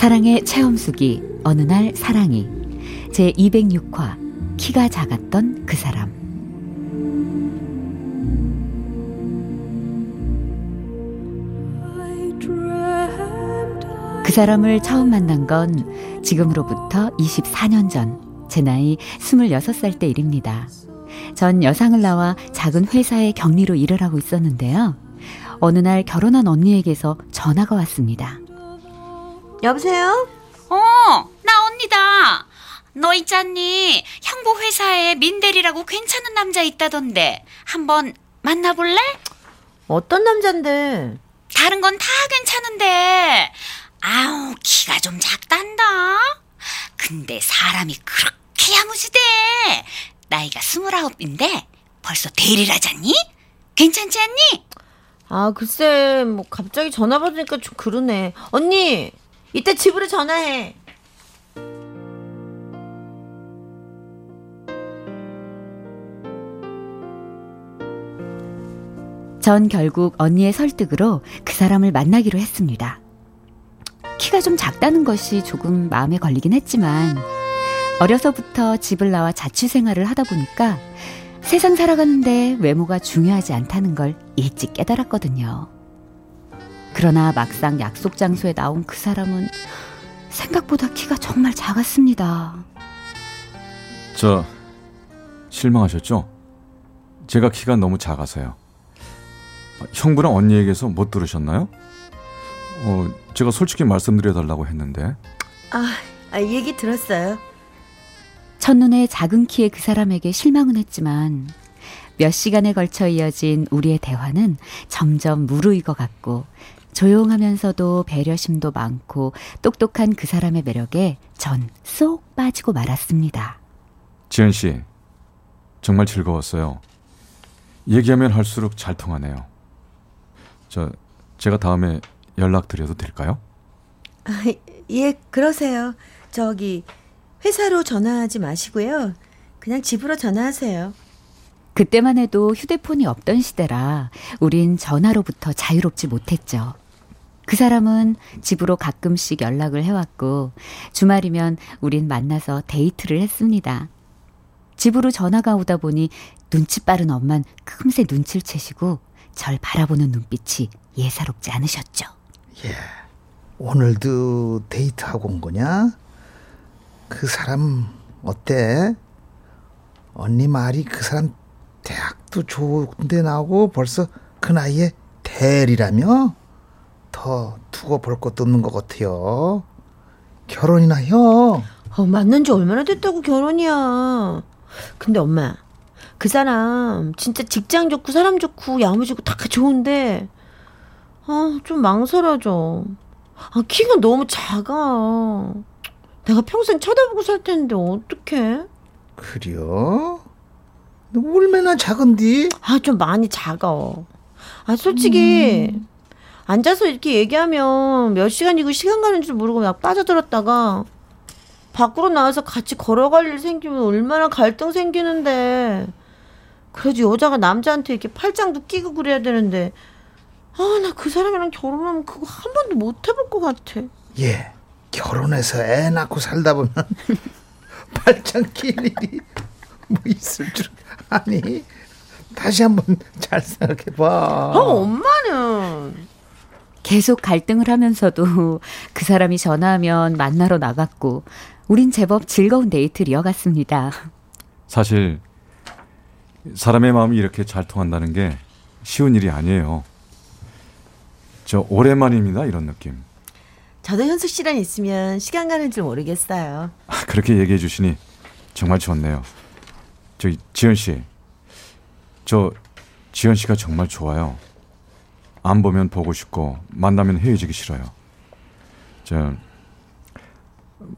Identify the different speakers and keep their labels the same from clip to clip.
Speaker 1: 사랑의 체험수기 어느 날 사랑이 제 206화 키가 작았던 그 사람 그 사람을 처음 만난 건 지금으로부터 24년 전 제 나이 26살 때 일입니다. 전 여상을 나와 작은 회사의 격리로 일을 하고 있었는데요. 어느 날 결혼한 언니에게서 전화가 왔습니다.
Speaker 2: 여보세요?
Speaker 3: 어, 나 언니다. 너 있잖니. 형부 회사에 민대리라고 괜찮은 남자 있다던데. 한번 만나볼래?
Speaker 2: 어떤 남잔데?
Speaker 3: 다른 건 다 괜찮은데. 아우, 키가 좀 작단다. 근데 사람이 그렇게 야무지대. 나이가 스물아홉인데 벌써 대리라잖니? 괜찮지 않니?
Speaker 2: 아, 글쎄, 뭐 갑자기 전화 받으니까 좀 그러네. 언니, 이때 집으로 전화해.
Speaker 1: 전 결국 언니의 설득으로 그 사람을 만나기로 했습니다. 키가 좀 작다는 것이 조금 마음에 걸리긴 했지만 어려서부터 집을 나와 자취 생활을 하다 보니까 세상 살아가는데 외모가 중요하지 않다는 걸 일찍 깨달았거든요. 그러나 막상 약속 장소에 나온 그 사람은 생각보다 키가 정말 작았습니다.
Speaker 4: 저 실망하셨죠? 제가 키가 너무 작아서요. 형부랑 언니에게서 못 들으셨나요? 어, 제가 솔직히 말씀드려 달라고 했는데.
Speaker 2: 아, 아, 얘기 들었어요.
Speaker 1: 첫눈에 작은 키의 그 사람에게 실망은 했지만 몇 시간에 걸쳐 이어진 우리의 대화는 점점 무르익어 갔고 조용하면서도 배려심도 많고 똑똑한 그 사람의 매력에 전 쏙 빠지고 말았습니다.
Speaker 4: 지은 씨, 정말 즐거웠어요. 얘기하면 할수록 잘 통하네요. 저 제가 다음에 연락 드려도 될까요?
Speaker 2: 아, 예, 그러세요. 저기 회사로 전화하지 마시고요. 그냥 집으로 전화하세요.
Speaker 1: 그때만 해도 휴대폰이 없던 시대라 우린 전화로부터 자유롭지 못했죠. 그 사람은 집으로 가끔씩 연락을 해왔고 주말이면 우린 만나서 데이트를 했습니다. 집으로 전화가 오다 보니 눈치 빠른 엄만 금세 눈치를 채시고 절 바라보는 눈빛이 예사롭지 않으셨죠.
Speaker 5: 예. 오늘도 데이트하고 온 거냐? 그 사람 어때? 언니 말이 그 사람 대학도 좋은데 나오고 벌써 그 나이에 대리라며? 더 두고 볼 것도 없는 것 같아요. 결혼이나 해. 어,
Speaker 2: 만난 지 얼마나 됐다고 결혼이야. 근데 엄마, 그 사람 진짜 직장 좋고 사람 좋고 야무지고 다 좋은데 아, 좀 망설여져. 아, 키가 너무 작아. 내가 평생 쳐다보고 살 텐데 어떡해?
Speaker 5: 그래요? 얼마나 작은디?
Speaker 2: 아, 좀 많이 작아. 아, 솔직히 음. 앉아서 이렇게 얘기하면 몇 시간이고 시간 가는 줄 모르고 막 빠져들었다가 밖으로 나와서 같이 걸어갈 일 생기면 얼마나 갈등 생기는데. 그래도 여자가 남자한테 이렇게 팔짱도 끼고 그래야 되는데. 아 나 그 사람이랑 결혼하면 그거 한 번도 못 해볼 것 같아.
Speaker 5: 예 결혼해서 애 낳고 살다 보면 팔짱 낄 일이 뭐 있을 줄 아니? 다시 한번 잘 생각해봐.
Speaker 2: 아 엄마는
Speaker 1: 계속 갈등을 하면서도 그 사람이 전화하면 만나러 나갔고 우린 제법 즐거운 데이트를 이어갔습니다.
Speaker 4: 사실 사람의 마음이 이렇게 잘 통한다는 게 쉬운 일이 아니에요. 저 오랜만입니다 이런 느낌.
Speaker 2: 저도 현숙 씨랑 있으면 시간 가는 줄 모르겠어요.
Speaker 4: 아, 그렇게 얘기해 주시니 정말 좋네요. 저기 지현 씨, 저 지현 씨가 정말 좋아요. 안 보면 보고 싶고 만나면 헤어지기 싫어요. 저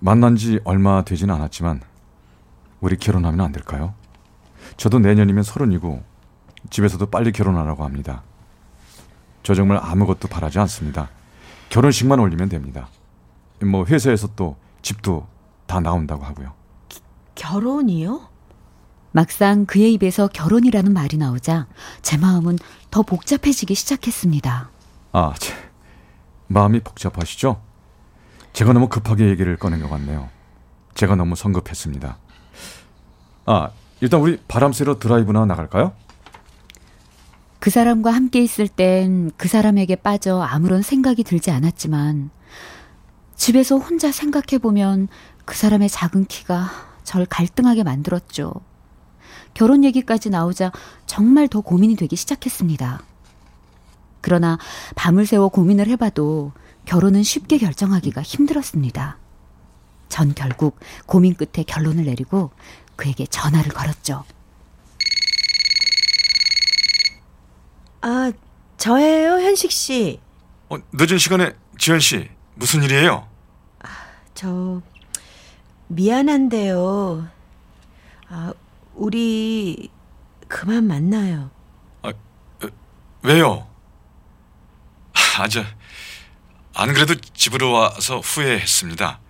Speaker 4: 만난 지 얼마 되지는 않았지만 우리 결혼하면 안 될까요? 저도 내년이면 서른이고 집에서도 빨리 결혼하라고 합니다. 저 정말 아무것도 바라지 않습니다. 결혼식만 올리면 됩니다. 뭐 회사에서 또 집도 다 나온다고 하고요.
Speaker 2: 결혼이요?
Speaker 1: 막상 그의 입에서 결혼이라는 말이 나오자 제 마음은 더 복잡해지기 시작했습니다.
Speaker 4: 아, 제, 마음이 복잡하시죠? 제가 너무 급하게 얘기를 꺼낸 것 같네요. 제가 너무 성급했습니다. 아, 일단 우리 바람 쐬러 드라이브나 나갈까요?
Speaker 1: 그 사람과 함께 있을 땐 그 사람에게 빠져 아무런 생각이 들지 않았지만 집에서 혼자 생각해보면 그 사람의 작은 키가 절 갈등하게 만들었죠. 결혼 얘기까지 나오자 정말 더 고민이 되기 시작했습니다. 그러나 밤을 새워 고민을 해봐도 결혼은 쉽게 결정하기가 힘들었습니다. 전 결국 고민 끝에 결론을 내리고 그에게 전화를 걸었죠.
Speaker 2: 아, 저예요, 현식 씨.
Speaker 4: 어, 늦은 시간에 지현 씨 무슨 일이에요?
Speaker 2: 저 미안한데요. 아, 우리 그만 만나요.
Speaker 4: 왜요? 아 저 안 그래도 집으로 와서 후회했습니다.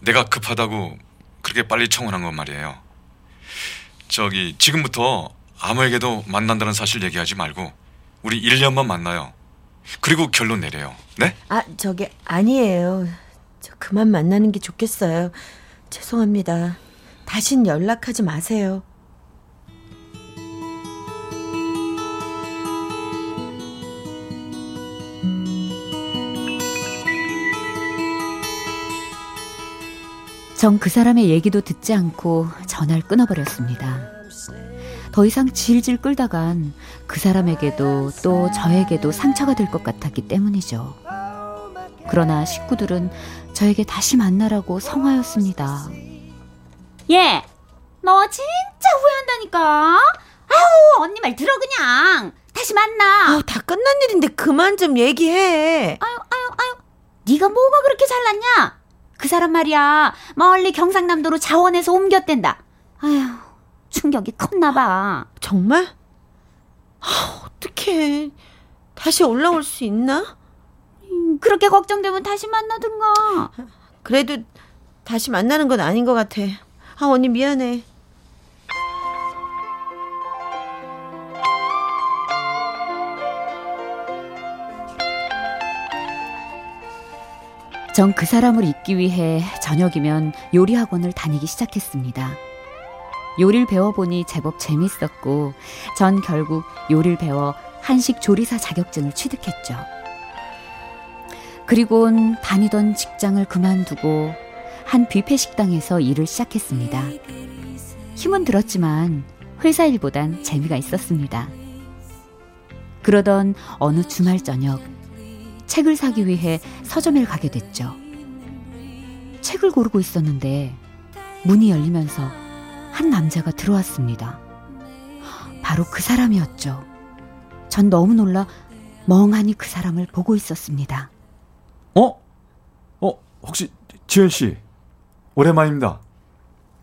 Speaker 4: 내가 급하다고 그렇게 빨리 청혼한 건 말이에요. 저기 지금부터 아무에게도 만난다는 사실 얘기하지 말고 우리 1년만 만나요. 그리고 결론 내려요. 네?
Speaker 2: 아, 저기 아니에요. 저 그만 만나는 게 좋겠어요. 죄송합니다. 다신 연락하지 마세요.
Speaker 1: 전 그 사람의 얘기도 듣지 않고 전화를 끊어버렸습니다. 더 이상 질질 끌다간 그 사람에게도 또 저에게도 상처가 될 것 같았기 때문이죠. 그러나 식구들은 저에게 다시 만나라고 성하였습니다.
Speaker 3: 얘, 너 진짜 후회한다니까. 아우, 언니 말 들어 그냥. 다시 만나.
Speaker 2: 아, 다 끝난 일인데 그만 좀 얘기해.
Speaker 3: 아유, 아유, 아유. 네가 뭐가 그렇게 잘났냐? 그 사람 말이야. 멀리 경상남도로 자원해서 옮겼댄다. 아유, 충격이 컸나 봐.
Speaker 2: 정말? 아, 어떡해. 다시 올라올 수 있나?
Speaker 3: 음, 그렇게 걱정되면 다시 만나든가.
Speaker 2: 그래도 다시 만나는 건 아닌 것 같아. 아, 언니 미안해.
Speaker 1: 전 그 사람을 잊기 위해 저녁이면 요리 학원을 다니기 시작했습니다. 요리를 배워보니 제법 재밌었고, 전 결국 요리를 배워 한식 조리사 자격증을 취득했죠. 그리곤 다니던 직장을 그만두고 한 뷔페 식당에서 일을 시작했습니다. 힘은 들었지만 회사 일보단 재미가 있었습니다. 그러던 어느 주말 저녁, 책을 사기 위해 서점에 가게 됐죠. 책을 고르고 있었는데 문이 열리면서 한 남자가 들어왔습니다. 바로 그 사람이었죠. 전 너무 놀라 멍하니 그 사람을 보고 있었습니다.
Speaker 4: 어? 어, 혹시 지현 씨 오랜만입니다.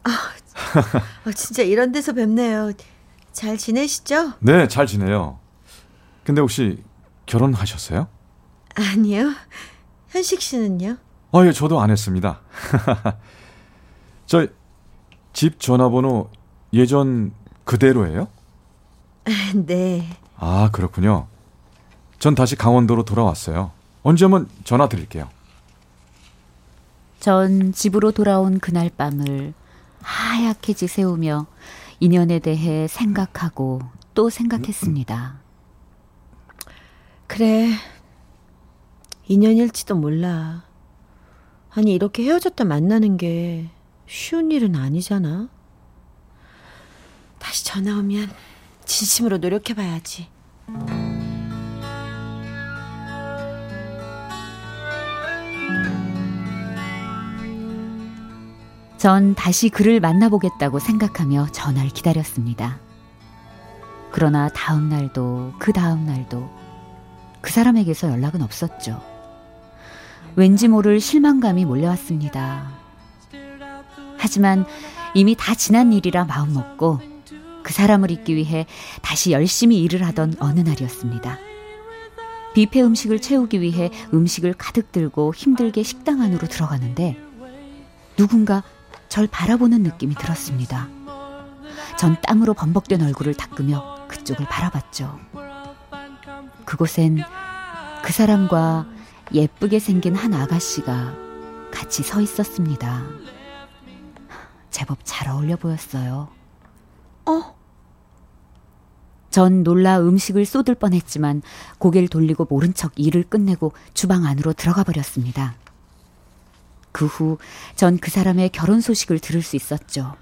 Speaker 2: 어, 진짜 이런 데서 뵙네요. 잘 지내시죠?
Speaker 4: 네, 잘 지내요. 근데 혹시 결혼하셨어요?
Speaker 2: 아니요. 현식 씨는요?
Speaker 4: 아, 예, 저도 안 했습니다. 저 집 전화번호 예전 그대로예요?
Speaker 2: 네.
Speaker 4: 아, 그렇군요. 전 다시 강원도로 돌아왔어요. 언제 한번 전화 드릴게요.
Speaker 1: 전 집으로 돌아온 그날 밤을 하얗게 지새우며 인연에 대해 생각하고 또 생각했습니다.
Speaker 2: 그래. 인연일지도 몰라. 아니, 이렇게 헤어졌다 만나는 게 쉬운 일은 아니잖아. 다시 전화 오면 진심으로 노력해봐야지.
Speaker 1: 전 다시 그를 만나보겠다고 생각하며 전화를 기다렸습니다. 그러나 다음 날도 그 다음 날도 그 사람에게서 연락은 없었죠. 왠지 모를 실망감이 몰려왔습니다. 하지만 이미 다 지난 일이라 마음 먹고 그 사람을 잊기 위해 다시 열심히 일을 하던 어느 날이었습니다. 뷔페 음식을 채우기 위해 음식을 가득 들고 힘들게 식당 안으로 들어가는데 누군가 절 바라보는 느낌이 들었습니다. 전 땀으로 범벅된 얼굴을 닦으며 그쪽을 바라봤죠. 그곳엔 그 사람과 예쁘게 생긴 한 아가씨가 같이 서 있었습니다. 제법 잘 어울려 보였어요.
Speaker 2: 어?
Speaker 1: 전 놀라 음식을 쏟을 뻔했지만 고개를 돌리고 모른 척 일을 끝내고 주방 안으로 들어가 버렸습니다. 그 후 전 그 사람의 결혼 소식을 들을 수 있었죠.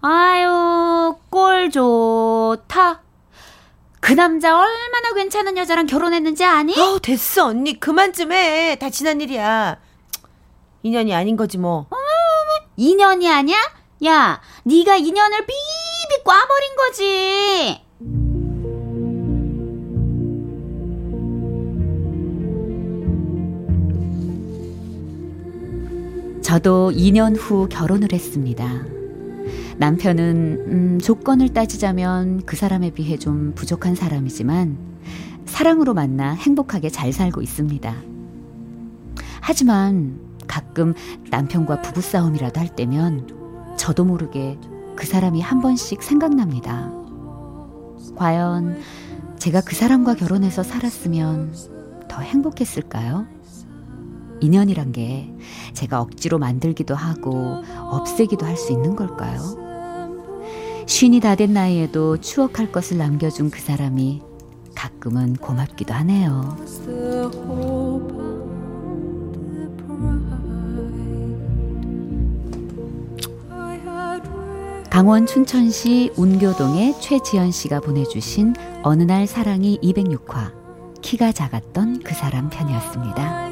Speaker 3: 아유, 꼴 좋다. 그 남자 얼마나 괜찮은 여자랑 결혼했는지 아니?
Speaker 2: 아우 됐어 언니 그만 좀 해. 다 지난 일이야. 인연이 아닌 거지 뭐.
Speaker 3: 인연이 아니야? 야, 네가 인연을 비비 꽈버린 거지.
Speaker 1: 저도 2년 후 결혼을 했습니다. 남편은 음, 조건을 따지자면 그 사람에 비해 좀 부족한 사람이지만 사랑으로 만나 행복하게 잘 살고 있습니다. 하지만 가끔 남편과 부부싸움이라도 할 때면 저도 모르게 그 사람이 한 번씩 생각납니다. 과연 제가 그 사람과 결혼해서 살았으면 더 행복했을까요? 인연이란 게 제가 억지로 만들기도 하고 없애기도 할 수 있는 걸까요? 쉰이 다 된 나이에도 추억할 것을 남겨준 그 사람이 가끔은 고맙기도 하네요. 강원 춘천시 운교동의 최지연 씨가 보내주신 어느 날 사랑이 206화 키가 작았던 그 사람 편이었습니다.